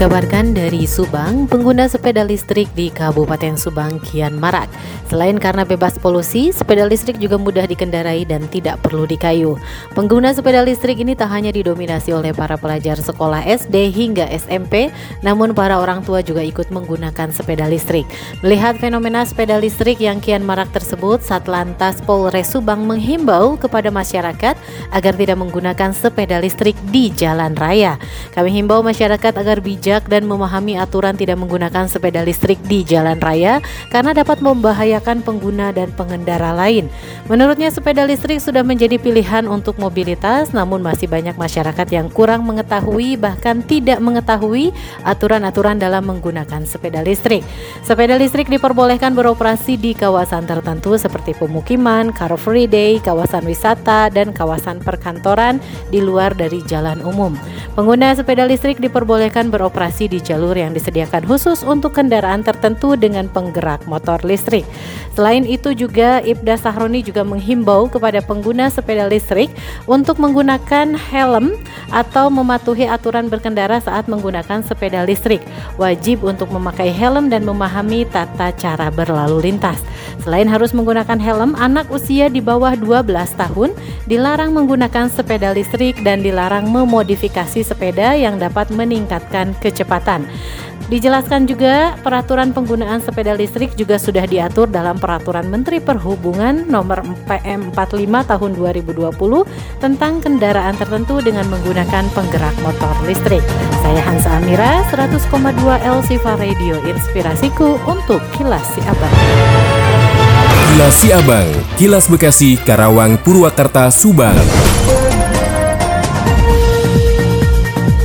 Dikabarkan dari Subang, pengguna sepeda listrik di Kabupaten Subang kian marak. Selain karena bebas polusi, sepeda listrik juga mudah dikendarai dan tidak perlu dikayu. Pengguna sepeda listrik ini tak hanya didominasi oleh para pelajar sekolah SD hingga SMP, namun para orang tua juga ikut menggunakan sepeda listrik. Melihat fenomena sepeda listrik yang kian marak tersebut, Satlantas Polres Subang menghimbau kepada masyarakat agar tidak menggunakan sepeda listrik di jalan raya. Kami himbau masyarakat agar bijak bijak dan memahami aturan tidak menggunakan sepeda listrik di jalan raya karena dapat membahayakan pengguna dan pengendara lain. Menurutnya sepeda listrik sudah menjadi pilihan untuk mobilitas namun masih banyak masyarakat yang kurang mengetahui bahkan tidak mengetahui aturan-aturan dalam menggunakan sepeda listrik. Sepeda listrik diperbolehkan beroperasi di kawasan tertentu seperti pemukiman, car free day, kawasan wisata dan kawasan perkantoran di luar dari jalan umum. Pengguna sepeda listrik diperbolehkan beroperasi beroperasi di jalur yang disediakan khusus untuk kendaraan tertentu dengan penggerak motor listrik. Selain itu juga Ibda Sahroni juga menghimbau kepada pengguna sepeda listrik untuk menggunakan helm atau mematuhi aturan berkendara saat menggunakan sepeda listrik. Wajib untuk memakai helm dan memahami tata cara berlalu lintas. Selain harus menggunakan helm, anak usia di bawah 12 tahun dilarang menggunakan sepeda listrik dan dilarang memodifikasi sepeda yang dapat meningkatkan kecepatan. Dijelaskan juga peraturan penggunaan sepeda listrik juga sudah diatur dalam peraturan Menteri Perhubungan nomor PM 45 tahun 2020 tentang kendaraan tertentu dengan menggunakan penggerak motor listrik. Saya Hansa Amira 100,2 L Siva Radio Inspirasiku untuk Kilas Siabang. Kilas Siabang, Kilas Bekasi, Karawang, Purwakarta, Subang.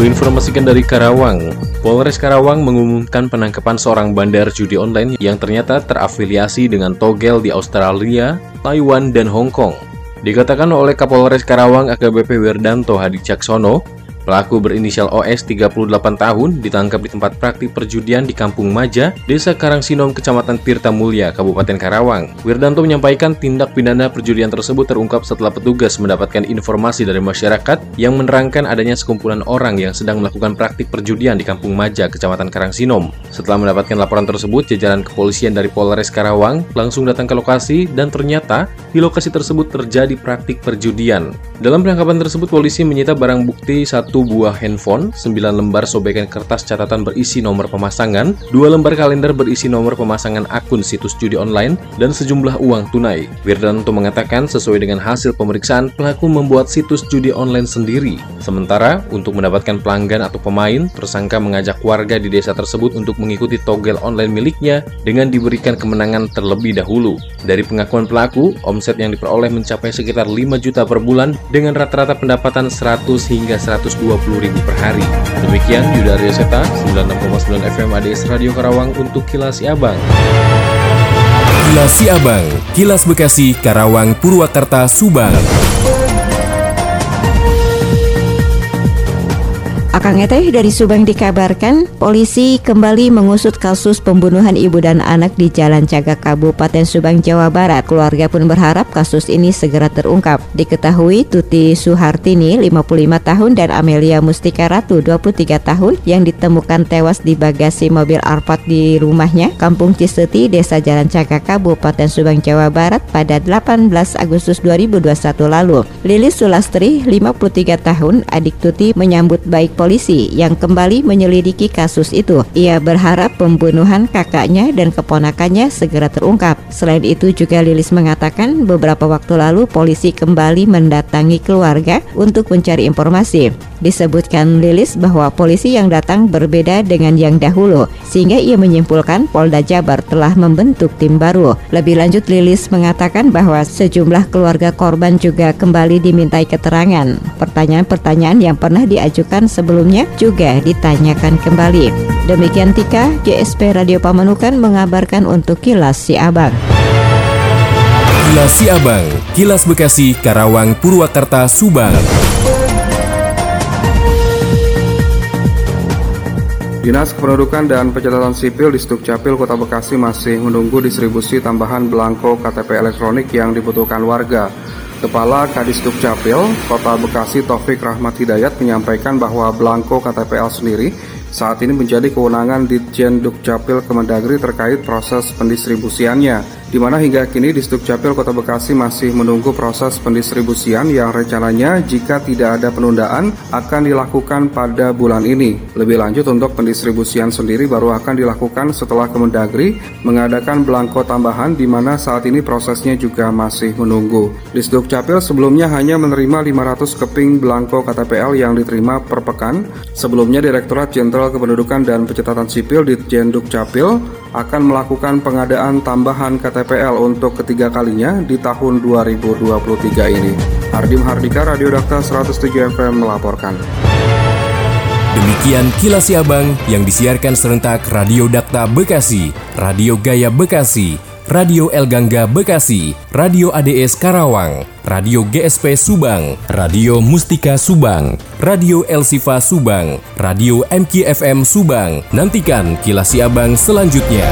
Menginformasikan dari Karawang, Polres Karawang mengumumkan penangkapan seorang bandar judi online yang ternyata terafiliasi dengan togel di Australia, Taiwan, dan Hong Kong. Dikatakan oleh Kapolres Karawang AKBP Werdanto Hadi Caksono, Pelaku berinisial OS 38 tahun ditangkap di tempat praktik perjudian di Kampung Maja, Desa Karangsinom, Kecamatan Tirta Mulia, Kabupaten Karawang. Wirdanto menyampaikan tindak pidana perjudian tersebut terungkap setelah petugas mendapatkan informasi dari masyarakat yang menerangkan adanya sekumpulan orang yang sedang melakukan praktik perjudian di Kampung Maja, Kecamatan Karangsinom. Setelah mendapatkan laporan tersebut, jajaran kepolisian dari Polres Karawang langsung datang ke lokasi dan ternyata di lokasi tersebut terjadi praktik perjudian. Dalam penangkapan tersebut, polisi menyita barang bukti satu satu buah handphone, 9 lembar sobekan kertas catatan berisi nomor pemasangan, dua lembar kalender berisi nomor pemasangan akun situs judi online, dan sejumlah uang tunai. Wirdanto mengatakan sesuai dengan hasil pemeriksaan, pelaku membuat situs judi online sendiri. Sementara, untuk mendapatkan pelanggan atau pemain, tersangka mengajak warga di desa tersebut untuk mengikuti togel online miliknya dengan diberikan kemenangan terlebih dahulu. Dari pengakuan pelaku, omset yang diperoleh mencapai sekitar 5 juta per bulan dengan rata-rata pendapatan 100 hingga 100 ribu per hari. Demikian Yuda Arya Seta, 96,9 FM ADS Radio Karawang untuk Kilas Siabang. Kilas Siabang, Kilas Bekasi, Karawang, Purwakarta, Subang. Akang Eteh dari Subang dikabarkan polisi kembali mengusut kasus pembunuhan ibu dan anak di Jalan Cagak Kabupaten Subang Jawa Barat. Keluarga pun berharap kasus ini segera terungkap. Diketahui Tuti Suhartini 55 tahun dan Amelia Mustika Ratu 23 tahun yang ditemukan tewas di bagasi mobil Arpat di rumahnya Kampung Ciseti Desa Jalan Cagak Kabupaten Subang Jawa Barat pada 18 Agustus 2021 lalu. Lilis Sulastri 53 tahun adik Tuti menyambut baik polisi yang kembali menyelidiki kasus itu. Ia berharap pembunuhan kakaknya dan keponakannya segera terungkap. Selain itu juga Lilis mengatakan beberapa waktu lalu polisi kembali mendatangi keluarga untuk mencari informasi. Disebutkan Lilis bahwa polisi yang datang berbeda dengan yang dahulu, sehingga ia menyimpulkan Polda Jabar telah membentuk tim baru. Lebih lanjut Lilis mengatakan bahwa sejumlah keluarga korban juga kembali dimintai keterangan. Pertanyaan-pertanyaan yang pernah diajukan sebelum sebelumnya juga ditanyakan kembali. Demikian Tika, GSP Radio Pamanukan mengabarkan untuk Kilas Si Abang. Kilas Si Abang, Kilas Bekasi, Karawang, Purwakarta, Subang. Dinas Kependudukan dan Pencatatan Sipil di Sdukcapil Kota Bekasi masih menunggu distribusi tambahan belangko KTP elektronik yang dibutuhkan warga. Kepala Kadis Dukcapil Kota Bekasi Taufik Rahmat Hidayat menyampaikan bahwa belangko KTPL sendiri saat ini menjadi kewenangan Ditjen Dukcapil Kemendagri terkait proses pendistribusiannya di mana hingga kini di Capil Kota Bekasi masih menunggu proses pendistribusian yang rencananya jika tidak ada penundaan akan dilakukan pada bulan ini. Lebih lanjut untuk pendistribusian sendiri baru akan dilakukan setelah Kemendagri mengadakan belangko tambahan di mana saat ini prosesnya juga masih menunggu. Di Capil sebelumnya hanya menerima 500 keping belangko KTPL yang diterima per pekan. Sebelumnya Direktorat Jenderal Kependudukan dan Pencatatan Sipil di Jenduk Capil akan melakukan pengadaan tambahan KTPL untuk ketiga kalinya di tahun 2023 ini. Ardim Hardika, Radio Dakta 107 FM melaporkan. Demikian kilas Abang yang disiarkan serentak Radio Dakta Bekasi, Radio Gaya Bekasi, Radio El Gangga Bekasi, Radio ADS Karawang, Radio GSP Subang, Radio Mustika Subang, Radio El Sifa Subang, Radio MKFM Subang. Nantikan kilas Abang selanjutnya.